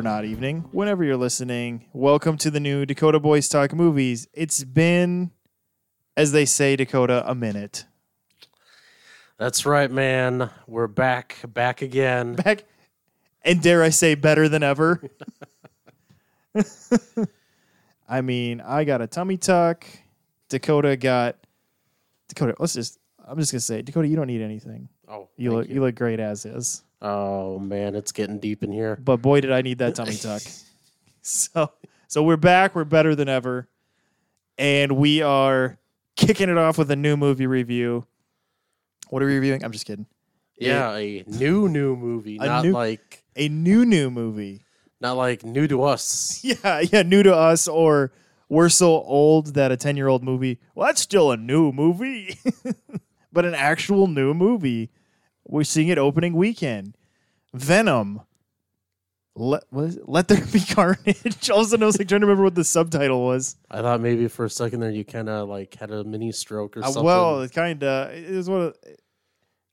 Or not evening, whenever you're listening. Welcome to the new Dakota Boys Talk Movies. It's been, as they say, Dakota, a minute. That's right, man. We're back, back again. Back, and dare I say, better than ever. I mean, I got a tummy tuck. Dakota got Dakota. Let's just. I'm just gonna say, Dakota, you don't need anything. Oh, You look, you. look great as is. Oh man, it's getting deep in here. But boy, did I need that tummy tuck. so, so we're back. We're better than ever, and we are kicking it off with a new movie review. What are we reviewing? I'm just kidding. Yeah, a new new movie, A not new- like A new new movie. not like new to us. Yeah, yeah, new to us, or we're so old that a 10 year old movie, well, that's still a new movie, but an actual new movie. We're seeing it opening weekend. Venom. Let, what is it? Let there be carnage. All of a sudden, I was like trying to remember what the subtitle was. I thought maybe for a second there you kind of like had a mini stroke or Uh, something. well, it kind of it was one of.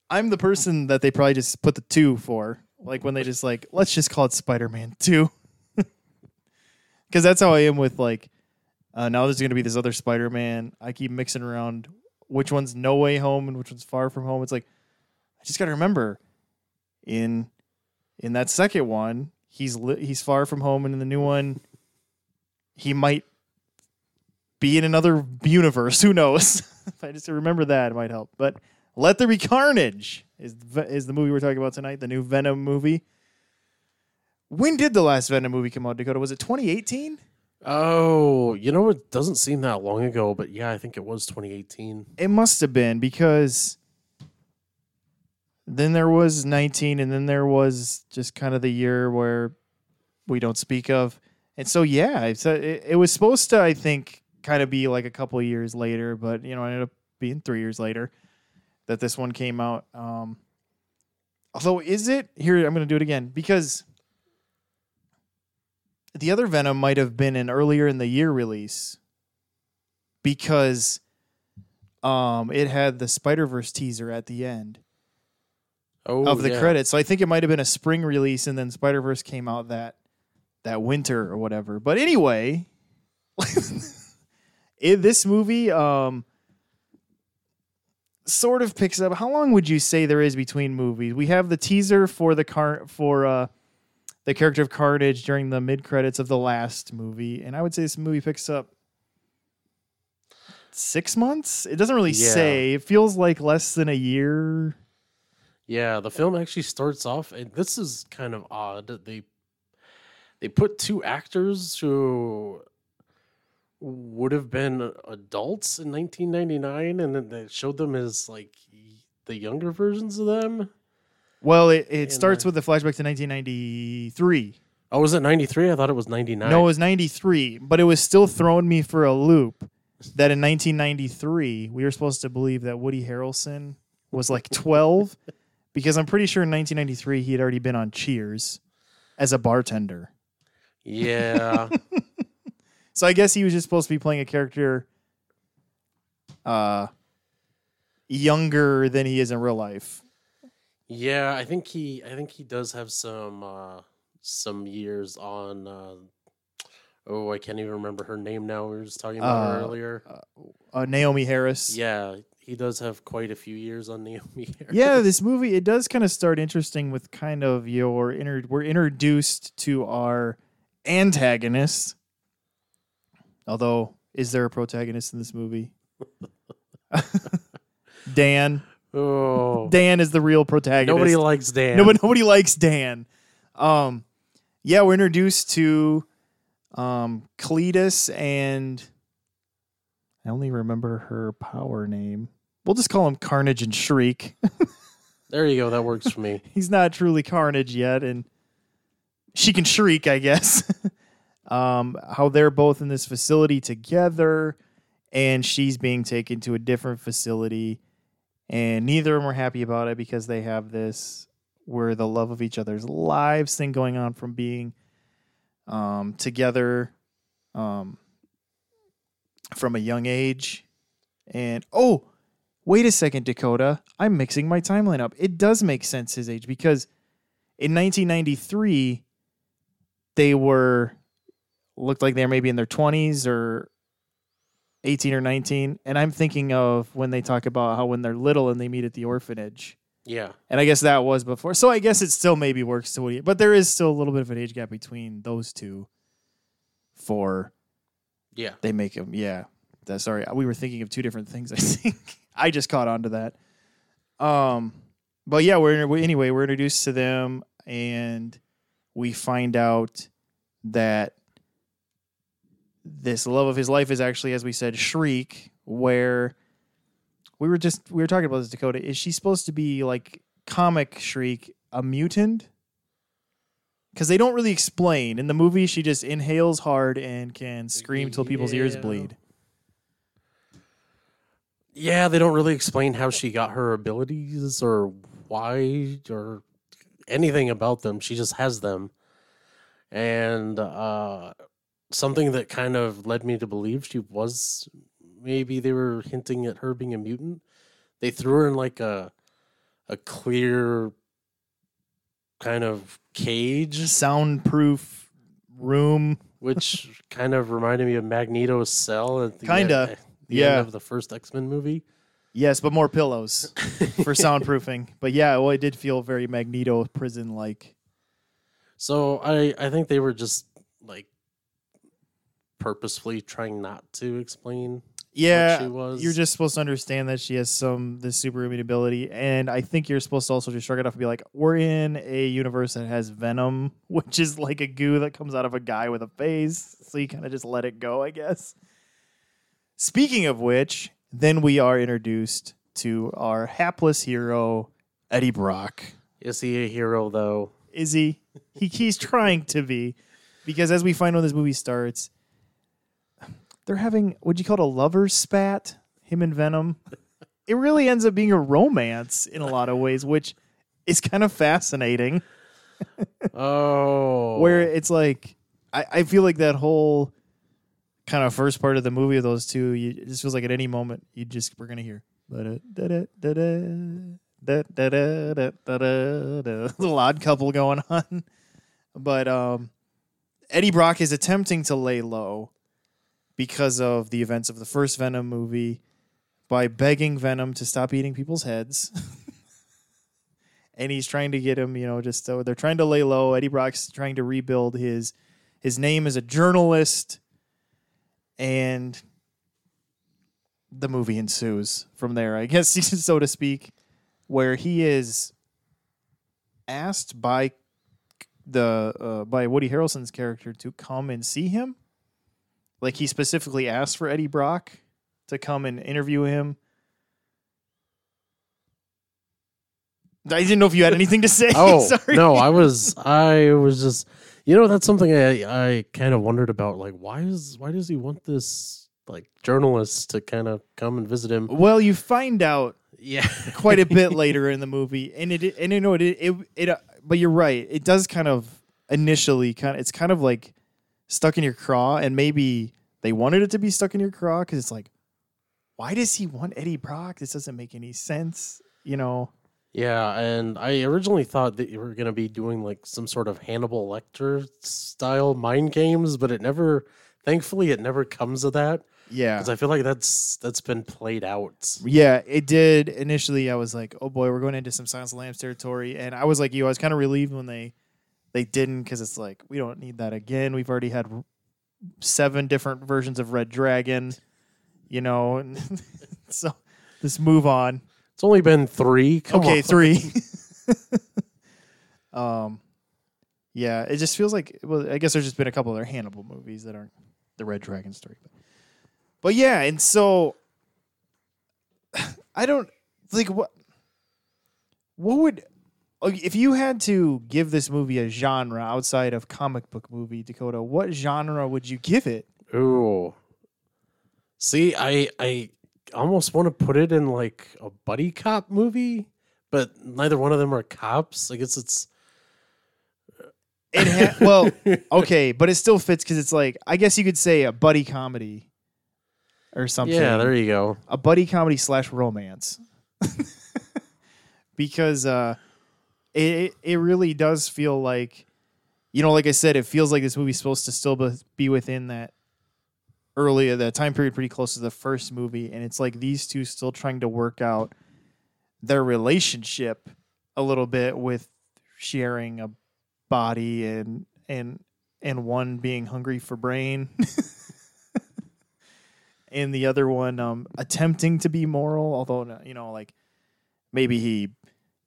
I'm the person that they probably just put the two for, like when they just like let's just call it Spider-Man Two, because that's how I am with like. Uh, now there's going to be this other Spider-Man. I keep mixing around which one's No Way Home and which one's Far From Home. It's like I just got to remember in in that second one he's li- he's far from home, and in the new one he might be in another universe. Who knows? if I just remember that, it might help. But Let There Be Carnage is is the movie we're talking about tonight. The new Venom movie. When did the last Venom movie come out, Dakota? Was it 2018? oh, you know it doesn't seem that long ago, but yeah, I think it was 2018. It must have been because then there was 19 and then there was just kind of the year where we don't speak of. And so yeah, it's a, it, it was supposed to I think kind of be like a couple years later, but you know, it ended up being 3 years later that this one came out. Um although is it here I'm going to do it again because the other Venom might have been an earlier in the year release because um it had the Spider-Verse teaser at the end Oh, of the yeah. credits. So I think it might have been a spring release and then Spider-Verse came out that that winter or whatever. But anyway, it, this movie um sort of picks up how long would you say there is between movies? We have the teaser for the car for uh the character of Carnage during the mid credits of the last movie, and I would say this movie picks up six months. It doesn't really Yeah. say. It feels like less than a year. Yeah, the film actually starts off, and this is kind of odd. They they put two actors who would have been adults in 1999, and then they showed them as like the younger versions of them. Well, it, it And, starts uh, with the flashback to 1993. Oh, was it 93? I thought it was 99. No, it was 93, but it was still throwing me for a loop that in 1993 we were supposed to believe that Woody Harrelson was like 12 because I'm pretty sure in 1993 he had already been on Cheers as a bartender. yeah, So I guess he was just supposed to be playing a character uh younger than he is in real life. yeah. I think he, I think he does have some uh some years on. Uh, oh, I can't even remember her name now. We were just talking about her Uh, earlier. Uh, Naomie Harris. Yeah, he does have quite a few years on Naomie. Harris. yeah, this movie it does kind of start interesting with kind of your inter- we're introduced to our antagonist. Although, is there a protagonist in this movie? Dan. Oh, Dan is the real protagonist. nobody likes Dan. Nobody, nobody likes Dan. Um, yeah, we're introduced to um Cletus and I only remember her power name. We'll just call him Carnage and Shriek. There you go. That works for me. he's not truly Carnage yet, and she can shriek, I guess. um, how they're both in this facility together, and she's being taken to a different facility, and neither of them are happy about it because they have this where the love of each other's lives thing going on from being um, together um, from a young age, and oh wait a second, Dakota, I'm mixing my timeline up. It does make sense his age because In 1993, they were looked like they're maybe in their 20s or 18 or 19. And I'm thinking of when they talk about how when they're little and they meet at the orphanage. Yeah. And I guess that was before. So I guess it still maybe works to what he, but there is still a little bit of an age gap between those two for Yeah. they make him. Yeah. That, sorry. We were thinking of two different things, I think. I just caught on to that. Um, but yeah, we're anyway, we're introduced to them and we find out that this love of his life is actually, as we said, Shriek, where we were just we were talking about this Dakota. Is she supposed to be like comic Shriek, a mutant? Because they don't really explain in the movie. She just inhales hard and can scream till people's ears bleed. Yeah, they don't really explain how she got her abilities or why or anything about them. She just has them. And uh something that kind of led me to believe she was maybe they were hinting at her being a mutant. They threw her in like a a clear kind of cage, Soundproof room. which kind of reminded me of Magneto's cell Kinda, end, the yeah. end of the first X Men movie. Yes, but more pillows for soundproofing. But yeah, well, it did feel very Magneto prison like. So I I think they were just like purposefully trying not to explain Yeah, she was. you're just supposed to understand that she has some this superhuman ability, and I think you're supposed to also just shrug it off and be like, "We're in a universe that has venom, which is like a goo that comes out of a guy with a face." So you kind of just let it go, I guess. Speaking of which, then we are introduced to our hapless hero, Eddie Brock. Is he a hero though? Is he? he he's trying to be, because as we find when this movie starts, they're having what you call it a lover's spat. Him and Venom. It really ends up being a romance in a lot of ways, which is kind of fascinating. Oh, Where it's like, I, I feel like that whole kind of first part of the movie of those two, you, it just feels like at any moment you just we're gonna hear little odd couple going on. But um, Eddie Brock is attempting to lay low because of the events of the first Venom movie by begging Venom to stop eating people's heads. and he's trying to get him, you know, just so they're trying to lay low. Eddie Brock's trying to rebuild his his name as a journalist and the movie ensues from there, I guess so to speak, where he is asked by the uh, by Woody Harrelson's character to come and see him. Like he specifically asked for Eddie Brock to come and interview him. I didn't know if you had anything to say. Oh Sorry. no, I was I was just you know that's something I I kind of wondered about. Like why is why does he want this like journalist to kind of come and visit him? Well, you find out Yeah, quite a bit later in the movie, and it and you know it it it. uh, but you're right. It does kind of initially kind of it's kind of like stuck in your craw, and maybe they wanted it to be stuck in your craw because it's like, why does he want Eddie Brock? This doesn't make any sense. You know. Yeah, and I originally thought that you were going to be doing like some sort of Hannibal Lecter style mind games, but it never. Thankfully, it never comes to that Yeah. because I feel like that's that's been played out. Yeah, it did. Initially, I was like, "Oh boy, we're going into some Silence of the Lambs territory," and I was like, "You." I was kind of relieved when they they didn't because it's like we don't need that again. We've already had seven different versions of Red Dragon, you know, and so let's move on. It's only been three. Come okay, on. three. um, yeah, it just feels like. Well, I guess there's just been a couple other Hannibal movies that aren't the Red Dragon story, but, but yeah, and so I don't like what. What would if you had to give this movie a genre outside of comic book movie, Dakota? What genre would you give it? Ooh. See, I I almost want to put it in like a buddy cop movie, but neither one of them are cops. I guess it's It ha- well, okay, but it still fits because it's like I guess you could say a buddy comedy or something. yeah. There you go. a buddy comedy slash romance. because uh it it really does feel like, you know, like I said, it feels like this movie's supposed to still be- be within that early that time period, pretty close to the first movie, and it's like these two still trying to work out their relationship a little bit with sharing a body and and and one being hungry for brain. And the other one um attempting to be moral although you know like maybe he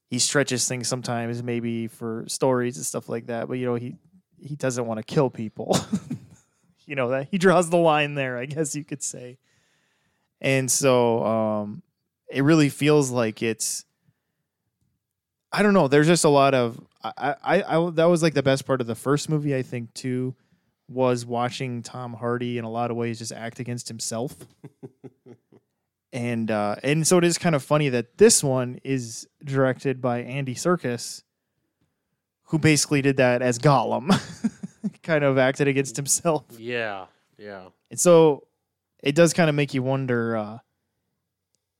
he stretches things sometimes maybe for stories and stuff like that but you know he he doesn't want to kill people you know that he draws the line there i guess you could say and so um it really feels like it's I don't know. There's just a lot of I, I, I that was like the best part of the first movie. I think too was watching Tom Hardy in a lot of ways just act against himself, and uh, and so it is kind of funny that this one is directed by Andy Serkis, who basically did that as Gollum, kind of acted against himself. Yeah, yeah. And so it does kind of make you wonder uh,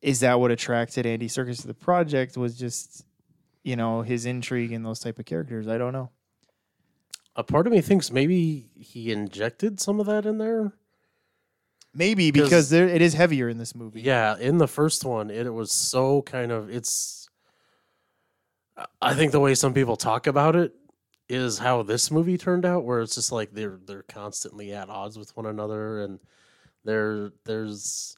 is that what attracted Andy Serkis to the project was just you know his intrigue in those type of characters I don't know A part of me thinks maybe he injected some of that in there. Maybe 'Cause- because there it is heavier in this movie Yeah, in the first one, it, it was so kind of it's. I think the way some people talk about it is how this movie turned out, where it's just like they're they're constantly at odds with one another, and there there's.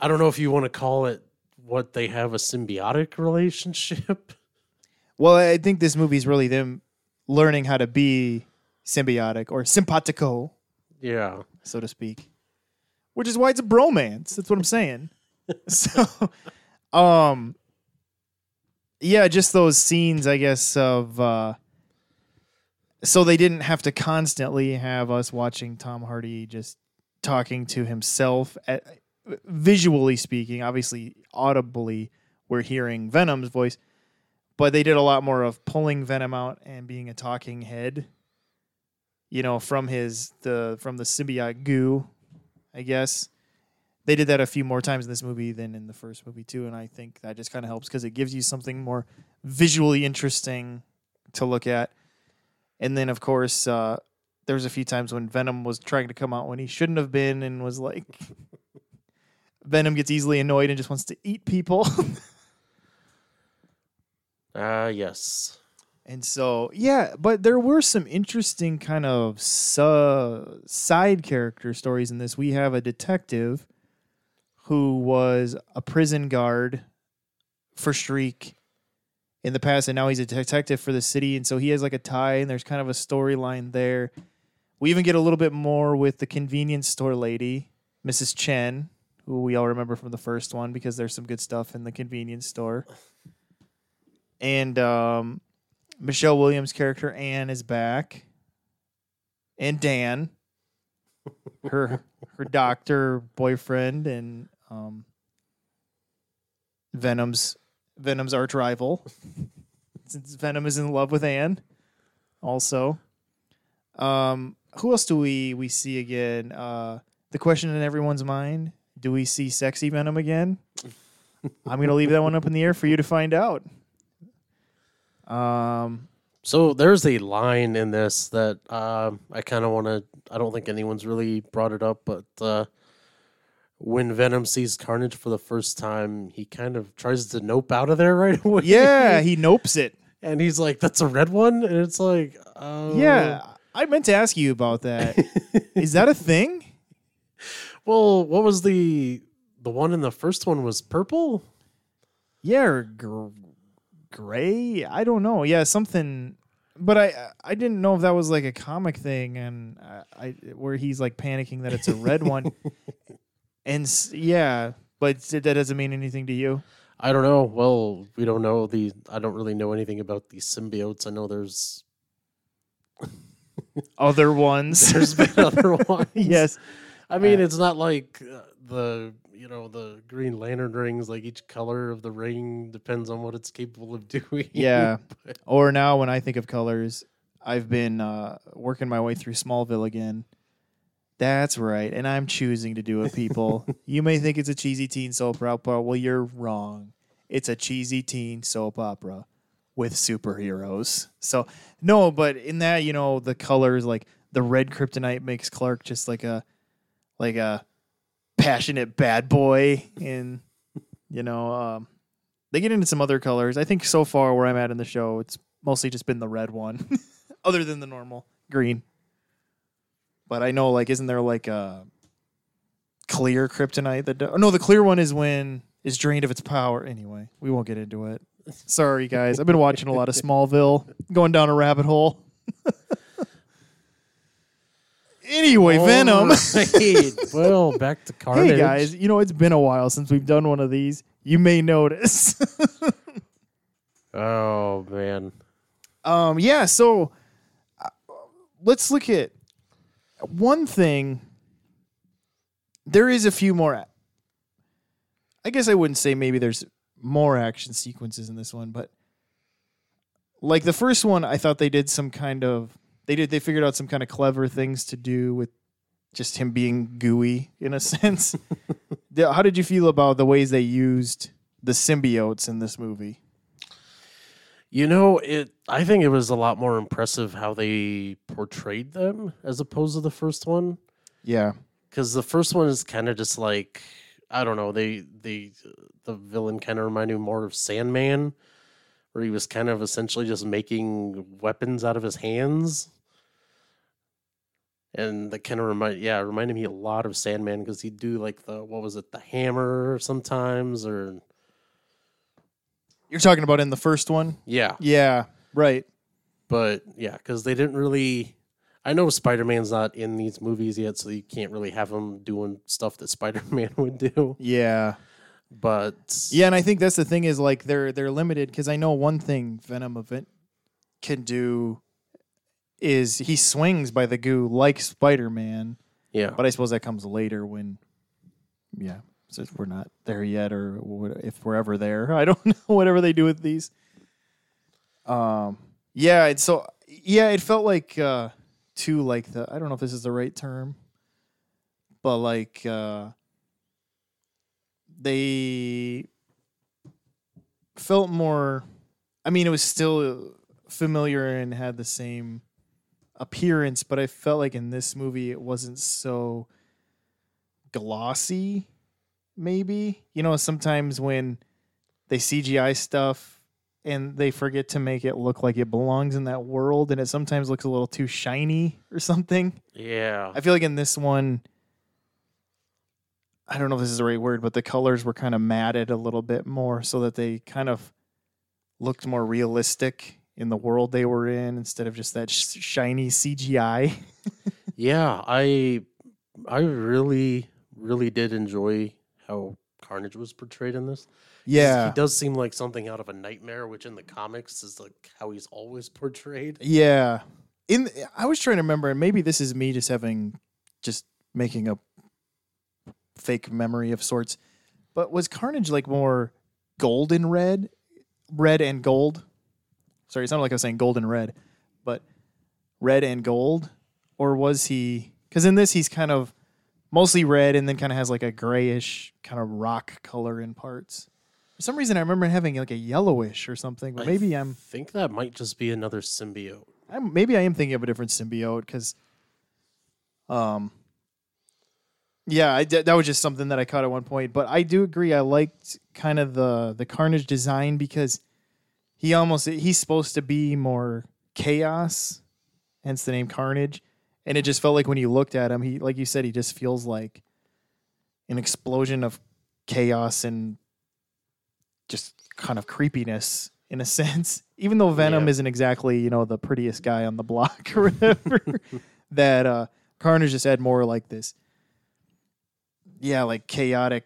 I don't know if you want to call it what they have a symbiotic relationship. well I think this movie is really them learning how to be symbiotic or simpatico yeah, so to speak which is why it's a bromance that's what I'm saying so um yeah just those scenes i guess of uh so they didn't have to constantly have us watching tom hardy just talking to himself at, visually speaking obviously audibly we're hearing venom's voice but they did a lot more of pulling venom out and being a talking head you know from his the from the symbiote goo i guess. They did that a few more times in this movie than in the first movie too and i think that just kind of helps because it gives you something more visually interesting to look at and then of course uh, there was a few times when venom was trying to come out when he shouldn't have been and was like venom gets easily annoyed and just wants to eat people. Ah, yes, And so, yeah, but there were some interesting kind of su- side character stories in this. We have a detective who was a prison guard for Shriek in the past, and now he's a detective for the city. And so he has like a tie, and there's kind of a storyline there. We even get a little bit more with the convenience store lady, Mrs. Chen, who we all remember from the first one because there's some good stuff in the convenience store. And um, Michelle Williams' character Anne is back, and Dan, her her doctor boyfriend, and um, Venom's Venom's arch rival, since Venom is in love with Anne. Also, um, who else do we we see again? Uh, the question in everyone's mind: Do we see sexy Venom again? I'm gonna leave that one up in the air for you to find out. Um, So there's a line in this that um I kind of want to. I don't think anyone's really brought it up, but uh, when Venom sees Carnage for the first time, he kind of tries to nope out of there right away. yeah, he nopes it. and he's like, "That's a red one," and it's like, uh, Yeah, I meant to ask you about that. Is that a thing? Well, what was the the one in the first one was purple? Yeah, or gr- gray? I don't know. Yeah, something. But I I didn't know if that was like a comic thing, and I, I where he's like panicking that it's a red one, and s- yeah, but that doesn't mean anything to you. I don't know. Well, we don't know the. I don't really know anything about these symbiotes. I know there's Other ones, there's been other ones. yes, I mean, Uh, it's not like uh, the you know the Green Lantern rings. Like each color of the ring depends on what it's capable of doing. Yeah. But- Or now, when I think of colors, I've been uh, working my way through Smallville again. That's right, and I'm choosing to do it, people. you may think it's a cheesy teen soap opera. Well, you're wrong. It's a cheesy teen soap opera with superheroes. So no, but in that, you know, the colors like the red kryptonite makes Clark just like a like a passionate bad boy and you know, um they get into some other colors. I think so far where I'm at in the show, it's mostly just been the red one, other than the normal green. But I know, like, isn't there like a clear kryptonite that? Do- no, the clear one is when is drained of its power. Anyway, we won't get into it. Sorry, guys. I've been watching a lot of Smallville, going down a rabbit hole. anyway, Venom. Alright, well, back to Carnage. Hey guys, you know it's been a while since we've done one of these. You may notice. Oh man. um, yeah. So uh, let's look at one thing. There is a few more. I guess I wouldn't say maybe there's more action sequences in this one, but like the first one, I thought they did some kind of they did they figured out some kind of clever things to do with just him being gooey in a sense. How did you feel about the ways they used the symbiotes in this movie? You know, it I think it was a lot more impressive how they portrayed them as opposed to the first one. Yeah. Because the first one is kind of just like I don't know, they they the villain kind of reminded me more of Sandman, where he was kind of essentially just making weapons out of his hands. And that kind of remind yeah, reminded me a lot of Sandman because he'd do like the what was it, the hammer sometimes or You're talking about in the first one? yeah. Yeah, right. but yeah, because they didn't really. I know Spider Man's not in these movies yet, so you can't really have him doing stuff that Spider Man would do. Yeah. But Yeah, and I think that's the thing is like they're they're limited because I know one thing Venom event can do is he swings by the goo like Spider Man, yeah, but I suppose that comes later when, yeah, we're not there yet, or if we're ever there, I don't know. Whatever they do with these, um, yeah, so yeah, it felt like uh, too like the I don't know if this is the right term, but like uh, they felt more. I mean, it was still familiar and had the same appearance, but I felt like in this movie it wasn't so glossy. Maybe you know sometimes when they CGI stuff and they forget to make it look like it belongs in that world, and it sometimes looks a little too shiny or something. yeah, I feel like in this one, I don't know if this is the right word, but the colors were kind of matted a little bit more so that they kind of looked more realistic in the world they were in instead of just that sh- shiny CGI. yeah. I I really really did enjoy how Carnage was portrayed in this. Yeah. he does seem like something out of a nightmare, which in the comics is like how he's always portrayed. Yeah. In I was trying to remember, and maybe this is me just having just making a fake memory of sorts. But was Carnage like more golden red, red and gold? Sorry, it sounded like I was saying golden red, but red and gold, or was he? Because in this he's kind of mostly red and then kind of has like a grayish kind of rock color in parts. For some reason, I remember having like a yellowish or something, but maybe I'm think that might just be another symbiote. I'm, maybe I am thinking of a different symbiote because, um, yeah, I that was just something that I caught at one point. But I do agree. I liked kind of the the Carnage design because he almost he's supposed to be more chaos, hence the name Carnage. And it just felt like when you looked at him, he like you said, he just feels like an explosion of chaos and just kind of creepiness in a sense. Even though Venom Yeah. isn't exactly, you know, the prettiest guy on the block or whatever, that uh Carnage just had more like this yeah, like chaotic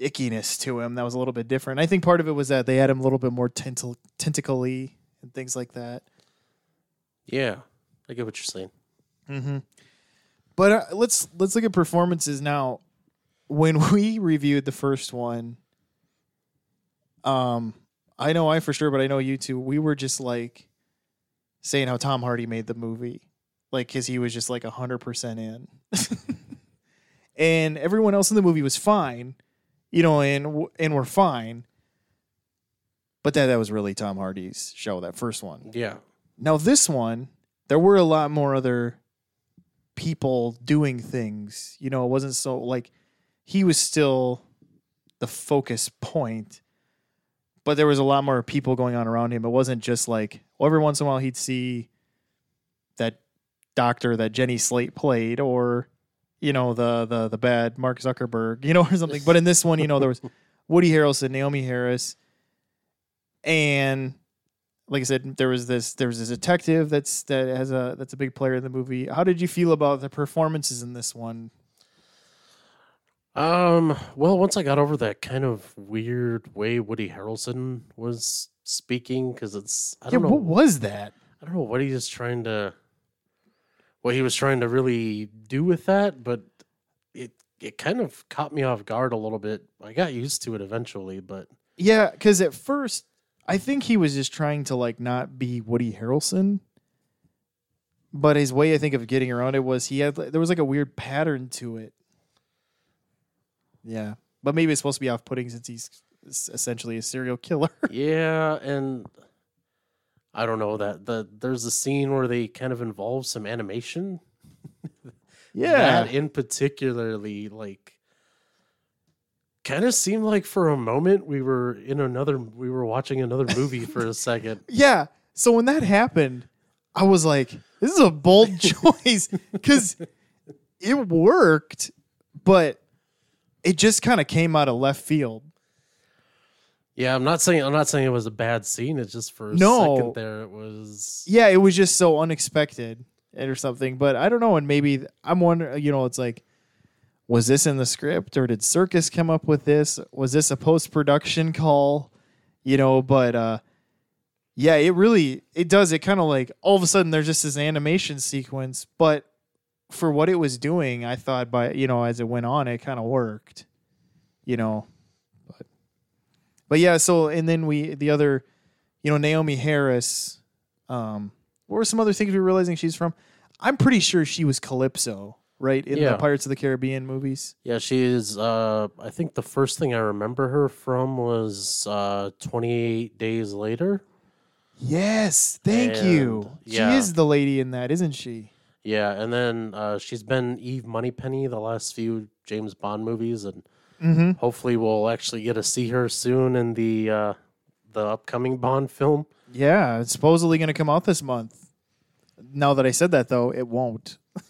ickiness to him that was a little bit different. I think part of it was that they had him a little bit more tentacle tentacly and things like that. Yeah, I get what you're saying. Mm-hmm. But uh, let's let's look at performances now. When we reviewed the first one, um, I know I for sure, but I know you too. We were just like saying how Tom Hardy made the movie, like because he was just like hundred percent in, and everyone else in the movie was fine, you know, and and we're fine. But that that was really Tom Hardy's show, that first one. Yeah. Now this one, there were a lot more other people doing things. You know, it wasn't so like he was still the focus point, but there was a lot more people going on around him. It wasn't just like well, every once in a while he'd see that doctor that Jenny Slate played, or you know the the the bad Mark Zuckerberg, you know, or something. But in this one, you know, there was Woody Harrelson, Naomie Harris, and like I said, there was this there was this detective that's that has a that's a big player in the movie. How did you feel about the performances in this one? Um. Well, once I got over that kind of weird way Woody Harrelson was speaking, because it's I Yeah, don't know what was that? I don't know what he was trying to what he was trying to really do with that, but it it kind of caught me off guard a little bit. I got used to it eventually, but Yeah, because at first I think he was just trying to like not be Woody Harrelson, but his way I think of getting around it was he had there was like a weird pattern to it. Yeah, but maybe it's supposed to be off putting since he's essentially a serial killer. yeah, and I don't know that the there's a scene where they kind of involve some animation. yeah, that in particularly like kind of seemed like for a moment we were in another we were watching another movie for a second Yeah. So when that happened, I was like, this is a bold choice because it worked, but it just kind of came out of left field. yeah i'm not saying i'm not saying it was a bad scene it's just for a No. second there it was Yeah, it was just so unexpected or something. But I don't know. And maybe I'm wondering, you know, it's like, was this in the script or did Serkis come up with this? Was this a post production call? You know, but uh yeah, it really it does. It kind of like all of a sudden there's just this animation sequence, but for what it was doing, I thought by you know as it went on, it kind of worked. You know, but but yeah. So and then we the other, you know, Naomie Harris. Um, what were some other things we were realizing she's from? I'm pretty sure she was Calypso, right in Yeah. the Pirates of the Caribbean movies. yeah she is uh i think the first thing i remember her from was uh 28 days later Yes, thank you. And, She is the lady in that, isn't she? yeah and then uh she's been eve moneypenny the last few james bond movies and Mm-hmm. hopefully we'll actually get to see her soon in the uh the upcoming bond film Yeah, it's supposedly going to come out this month. Now that I said that, though, it won't.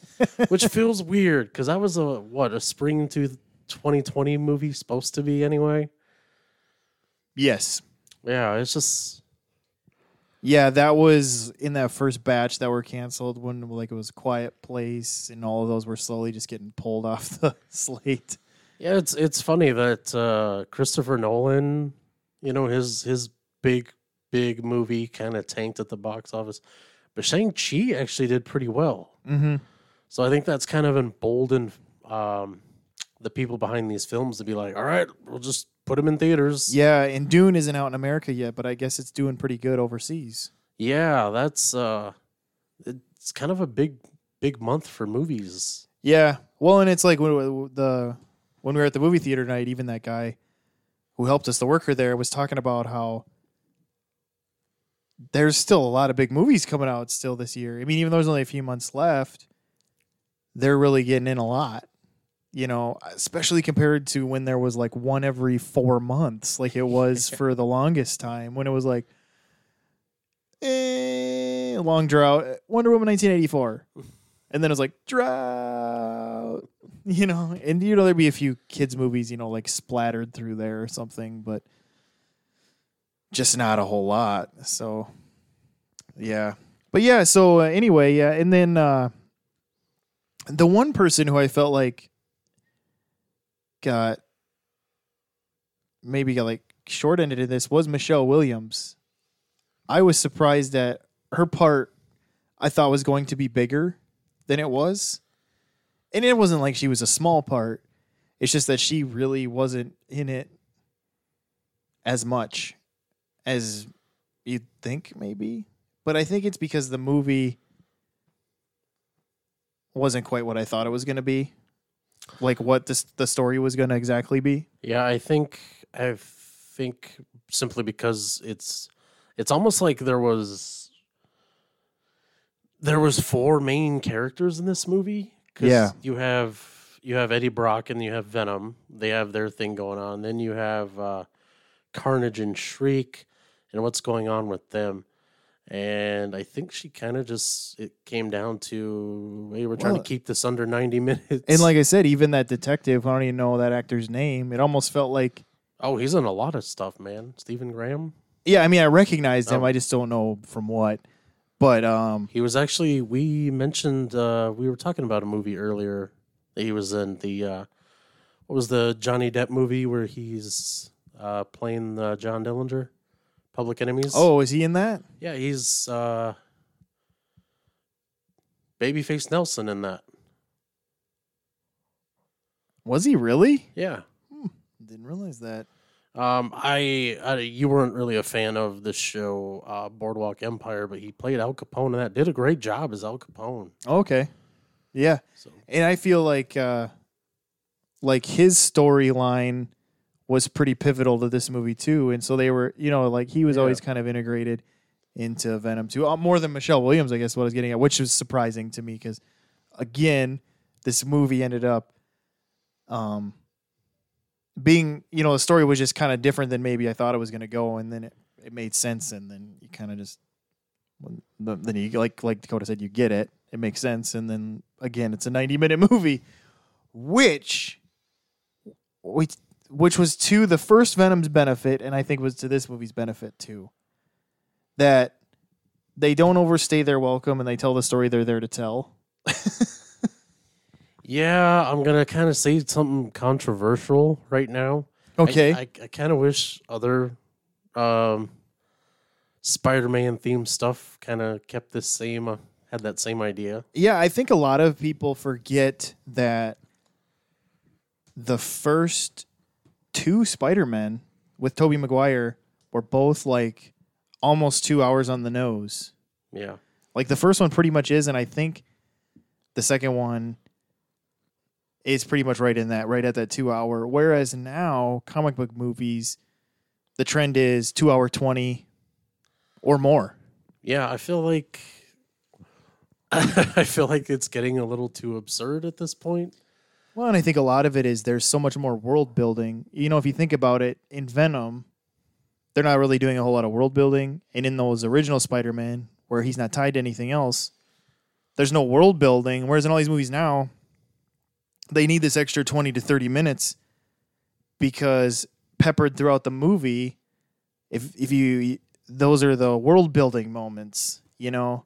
which feels weird because that was a what a spring to 2020 movie supposed to be anyway. Yes. Yeah, it's just Yeah, that was in that first batch that were canceled when like it was a Quiet Place and all of those were slowly just getting pulled off the slate. yeah, it's it's funny that uh, Christopher Nolan, you know his his big big movie kind of tanked at the box office, but Shang Chi actually did pretty well. Mm-hmm. So I think that's kind of emboldened um, the people behind these films to be like, all right, we'll just put them in theaters. Yeah, and Dune isn't out in America yet, but I guess it's doing pretty good overseas. Yeah, that's uh it's kind of a big big month for movies. Yeah, well, and it's like when the when we were at the movie theater tonight, even that guy who helped us, the worker there, was talking about how there's still a lot of big movies coming out still this year. I mean, even though there's only a few months left, they're really getting in a lot. You know, especially compared to when there was like one every four months, like it was for the longest time, when it was like eh, long drought. Wonder Woman 1984. And then it was like drought, you know, and you know there'd be a few kids movies, you know, like splattered through there or something, but just not a whole lot. So, yeah, but yeah. So uh, anyway, yeah, and then uh, the one person who I felt like got maybe got like short ended in this was Michelle Williams. I was surprised that her part I thought was going to be bigger than it was. And it wasn't like she was a small part. It's just that she really wasn't in it as much as you'd think, maybe. But I think it's because the movie wasn't quite what I thought it was going to be. Like what this, the story was going to exactly be. Yeah, I think I think simply because it's it's almost like there was there was four main characters in this movie. 'cause Yeah. you have you have Eddie Brock and you have Venom. They have their thing going on. Then you have uh, Carnage and Shriek, and what's going on with them. And I think she kind of just it came down to hey, we're trying Well, to keep this under ninety minutes. And like I said, even that detective, I don't even know that actor's name. It almost felt like, oh, he's in a lot of stuff, man. Stephen Graham. yeah, I mean, I recognized him. Oh. I just don't know from what. But um, He was actually we mentioned uh we were talking about a movie earlier that he was in the uh what was the Johnny Depp movie where he's uh playing uh, John Dillinger, Public Enemies. oh, is he in that? yeah, he's uh Babyface Nelson in that. Was he really? Yeah. Didn't realize that. Um, I, I you weren't really a fan of the show uh, Boardwalk Empire, but he played Al Capone and that did a great job as Al Capone. Okay. Yeah. So And I feel like uh like his storyline was pretty pivotal to this movie too. And so they were, you know, like he was Yeah. always kind of integrated into Venom too. Uh, more than Michelle Williams, I guess what I was getting at, which was surprising to me because again, this movie ended up um being, you know, the story was just kind of different than maybe I thought it was going to go and then it, it made sense and then you kind of just then you like like Dakota said you get it. It makes sense and then again, it's a 90 minute movie which which which was to the first Venom's benefit, and I think was to this movie's benefit too. That they don't overstay their welcome and they tell the story they're there to tell. yeah, I'm gonna kind of say something controversial right now. I- Okay. I, I, kind of wish other um, Spider-Man themed stuff kind of kept this same uh, had that same idea. yeah, I think a lot of people forget that the first two Spider-Men with Tobey Maguire were both like almost two hours on the nose. Yeah. Like the first one pretty much is, and I think the second one is pretty much right in that, right at that two hour. Whereas now, comic book movies, the trend is two hour twenty or more. Yeah, I feel like I feel like it's getting a little too absurd at this point. Well, and I think a lot of it is there's so much more world building. You know, if you think about it, in Venom, they're not really doing a whole lot of world building, and in those original Spider-Man, where he's not tied to anything else, there's no world building. Whereas in all these movies now, they need this extra twenty to thirty minutes because peppered throughout the movie, if if you those are the world building moments, you know,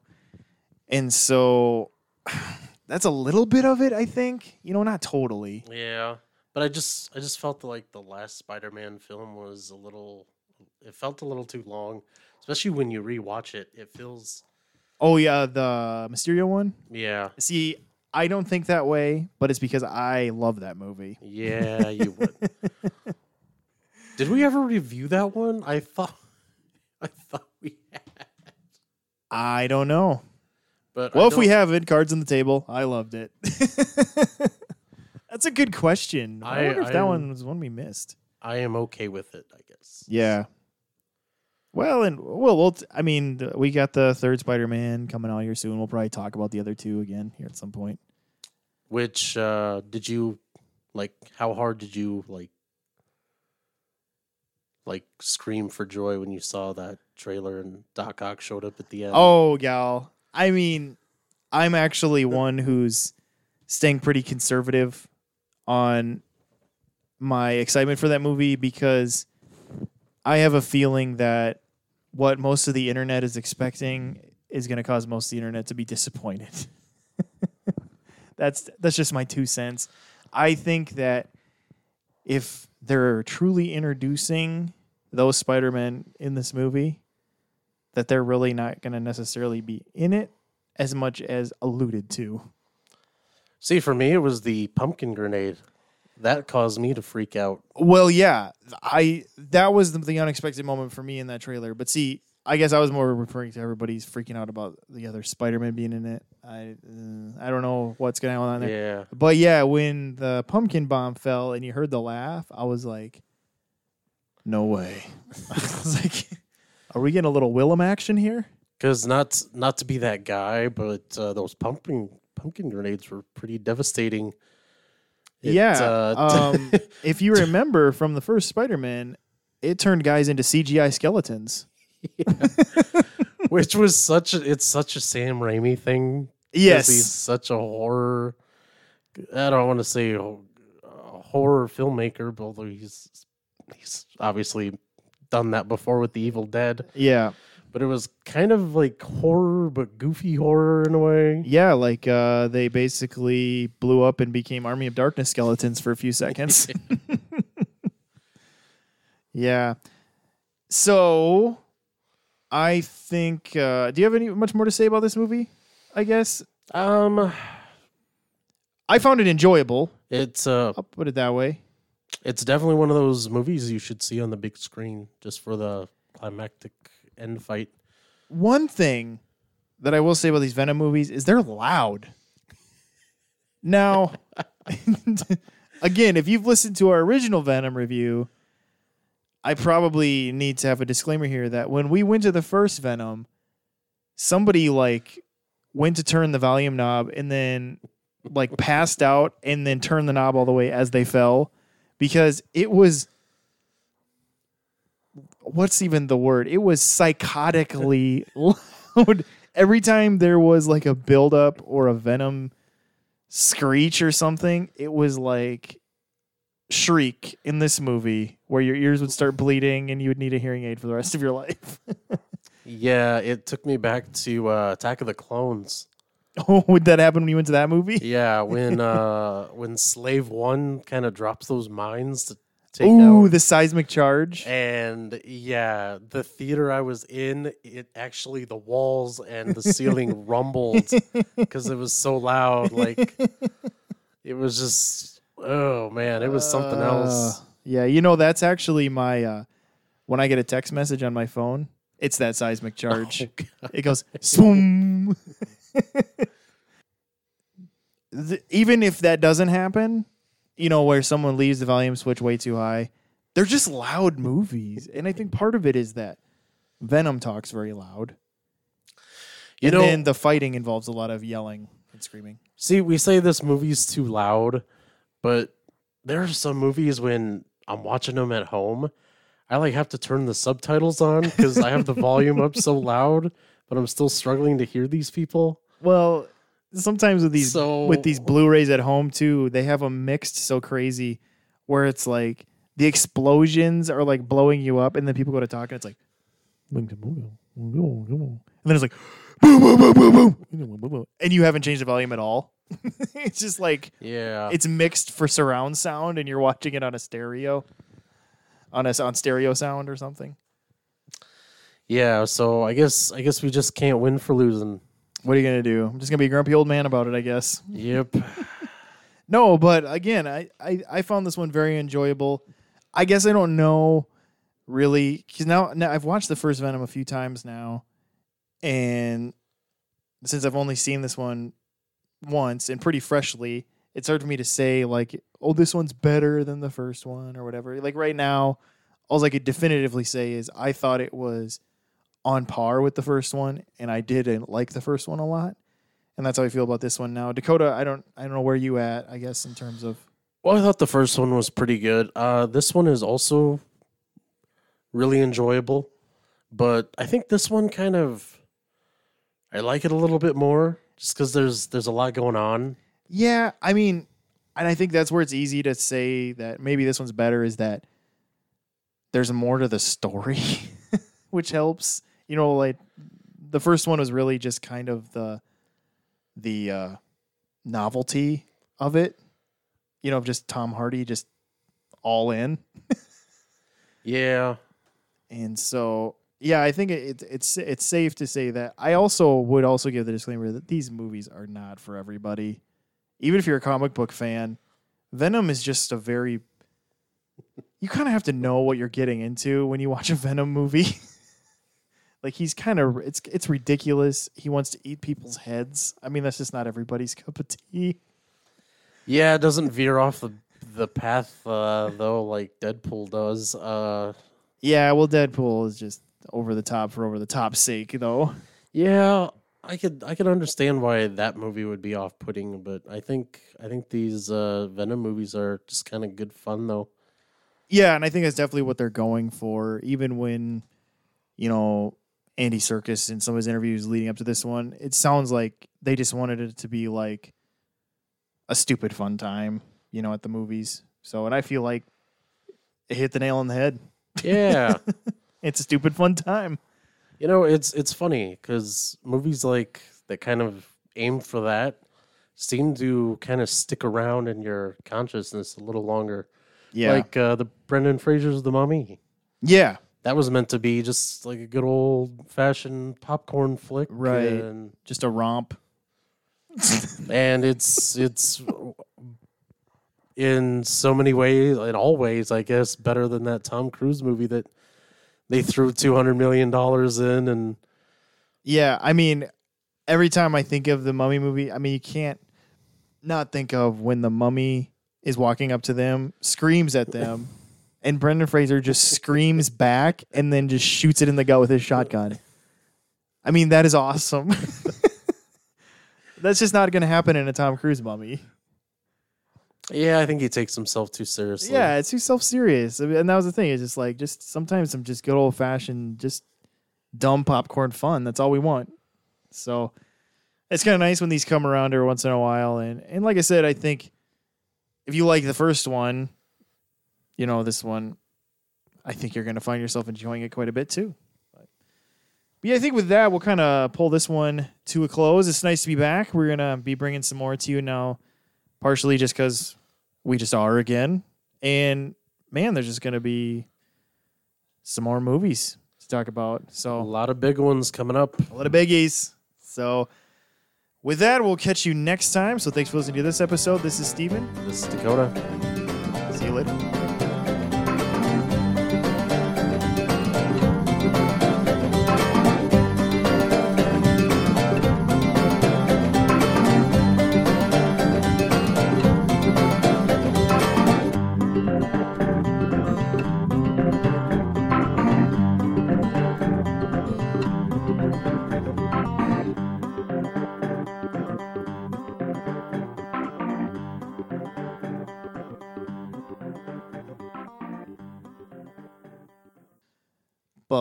and so that's a little bit of it, I think. You know, not totally. Yeah, but I just I just felt like the last Spider-Man film was a little it felt a little too long, especially when you rewatch it. It feels Oh yeah, the Mysterio one. yeah. See, I don't think that way, but it's because I love that movie. Yeah, you would. Did we ever review that one? I thought I thought we had. I don't know. But Well, if we haven't, cards on the table. I loved it. That's a good question. I, I- wonder if that I'm- one was one we missed. I am okay with it, I guess. Yeah. Well, and well, we'll. I mean, we got the third Spider-Man coming out here soon. We'll probably talk about the other two again here at some point. Which uh did you like how hard did you like like scream for joy when you saw that trailer and Doc Ock showed up at the end? Oh, gal. I mean, I'm actually one who's staying pretty conservative on my excitement for that movie because I have a feeling that what most of the internet is expecting is going to cause most of the internet to be disappointed. that's that's just my two cents. I think that if they're truly introducing those Spider-Men in this movie, that they're really not going to necessarily be in it as much as alluded to. See, for me it was the pumpkin grenade. That caused me to freak out. Well, yeah, I that was the, the unexpected moment for me in that trailer. But see, I guess I was more referring to everybody's freaking out about the other Spider-Man being in it. I uh, I don't know what's going on there. Yeah. But yeah, when the pumpkin bomb fell and you heard the laugh, I was like, No way. I was like, are we getting a little Willem action here? Because not not to be that guy, but uh, those pumpkin pumpkin grenades were pretty devastating. It, yeah. uh, um, if you remember from the first Spider-Man, it turned guys into CGI skeletons. which was such a it's such a Sam Raimi thing. Yes. he's such a horror. I don't want to say a a horror filmmaker, but although he's he's obviously done that before with the Evil Dead. Yeah. But it was kind of like horror, but goofy horror in a way. Yeah, like uh, they basically blew up and became Army of Darkness skeletons for a few seconds. yeah. So I think uh, do you have any much more to say about this movie? I guess. Um, I found it enjoyable. it's uh, I'll put it that way. It's definitely one of those movies you should see on the big screen just for the climactic end fight. One thing that I will say about these Venom movies is they're loud. Now, again, if you've listened to our original Venom review, I probably need to have a disclaimer here that when we went to the first Venom, somebody like went to turn the volume knob and then like passed out and then turned the knob all the way as they fell because it was what's even the word? It was psychotically loud. Every time there was like a buildup or a venom screech or something, it was like shriek in this movie where your ears would start bleeding and you would need a hearing aid for the rest of your life. Yeah, it took me back to uh, Attack of the Clones. Oh, would that happen when you went to that movie? Yeah, when uh, when Slave One kind of drops those mines to take Ooh, out. the seismic charge. and yeah, the theater I was in, it actually the walls and the ceiling rumbled because it was so loud. Like it was just, oh man, it was something else. Uh, yeah, you know that's actually my uh when I get a text message on my phone, it's that seismic charge. Oh, It goes swoom. Even if that doesn't happen, you know, where someone leaves the volume switch way too high, they're just loud movies. And I think part of it is that Venom talks very loud. You and know, then the fighting involves a lot of yelling and screaming. See, we say this movie's too loud, but there are some movies when I'm watching them at home, I like have to turn the subtitles on because I have the volume up so loud, but I'm still struggling to hear these people. Well, sometimes with these So- with these Blu-rays at home too, they have them mixed so crazy where it's like the explosions are like blowing you up, and then people go to talk, and it's like, and then it's like, boom, boom, boom, boom, boom, boom, boom, and you haven't changed the volume at all. it's just like Yeah. it's mixed for surround sound, and you're watching it on a stereo, on a on stereo sound or something. yeah, so I guess I guess we just can't win for losing. What are you gonna do? I'm just gonna be a grumpy old man about it, I guess. Yep. No, but again, I, I, I found this one very enjoyable. I guess I don't know really because now, now I've watched the first Venom a few times now, and since I've only seen this one once and pretty freshly, it's hard for me to say like, oh, this one's better than the first one or whatever. Like right now, all I could definitively say is I thought it was on par with the first one, and I didn't like the first one a lot and that's how I feel about this one now. Dakota, I don't I don't know where you at. I guess in terms of Well, I thought the first one was pretty good. Uh, this one is also really enjoyable, but I think this one kind of I like it a little bit more just because there's there's a lot going on. yeah, I mean, and I think that's where it's easy to say that maybe this one's better is that there's more to the story, which helps. You know, like the first one was really just kind of the the uh, novelty of it. You know, of just Tom Hardy just all in. Yeah, And so, yeah, I think it, it, it's it's safe to say that. I also would also give the disclaimer that these movies are not for everybody. Even if you're a comic book fan, Venom is just a very you kind of have to know what you're getting into when you watch a Venom movie. like he's kind of it's it's ridiculous. He wants to eat people's heads. I mean, that's just not everybody's cup of tea. yeah, it doesn't veer off the the path uh, though, like Deadpool does. Uh, Yeah, well, Deadpool is just over the top for over the top's sake, though. Yeah, I could I could understand why that movie would be off putting, but I think I think these uh, Venom movies are just kind of good fun though. Yeah, and I think that's definitely what they're going for. Even when, you know, Andy Serkis in some of his interviews leading up to this one, it sounds like they just wanted it to be like a stupid fun time, you know, at the movies. So, and I feel like it hit the nail on the head. Yeah. It's a stupid fun time. You know, it's it's funny because movies like that kind of aim for that seem to kind of stick around in your consciousness a little longer. Yeah. Like uh, the Brendan Fraser's The Mummy. yeah. That was meant to be just like a good old fashioned popcorn flick, Right. And, Just a romp. and it's it's in so many ways, in all ways, I guess, better than that Tom Cruise movie that they threw two hundred million dollars in, and Yeah, I mean, every time I think of the Mummy movie, I mean, you can't not think of when the Mummy is walking up to them, screams at them, and Brendan Fraser just screams back and then just shoots it in the gut with his shotgun. I mean, that is awesome. That's just not going to happen in a Tom Cruise Mummy. yeah, I think he takes himself too seriously. Yeah, it's too self serious, and that was the thing. It's just like just sometimes some just good old fashioned, just dumb popcorn fun. That's all we want. So it's kind of nice when these come around every once in a while. And and like I said, I think if you like the first one, you know this one, I think you're going to find yourself enjoying it quite a bit too. But, but yeah, I think with that we'll kind of pull this one to a close. It's nice to be back. We're gonna be bringing some more to you now, partially just because we just are again. And man, there's just gonna be some more movies to talk about. So, a lot of big ones coming up. a lot of biggies. So with that, we'll catch you next time. So thanks for listening to this episode. This is Steven. This is Dakota. See you later.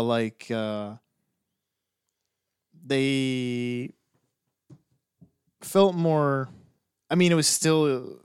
Like uh they felt more I mean it was still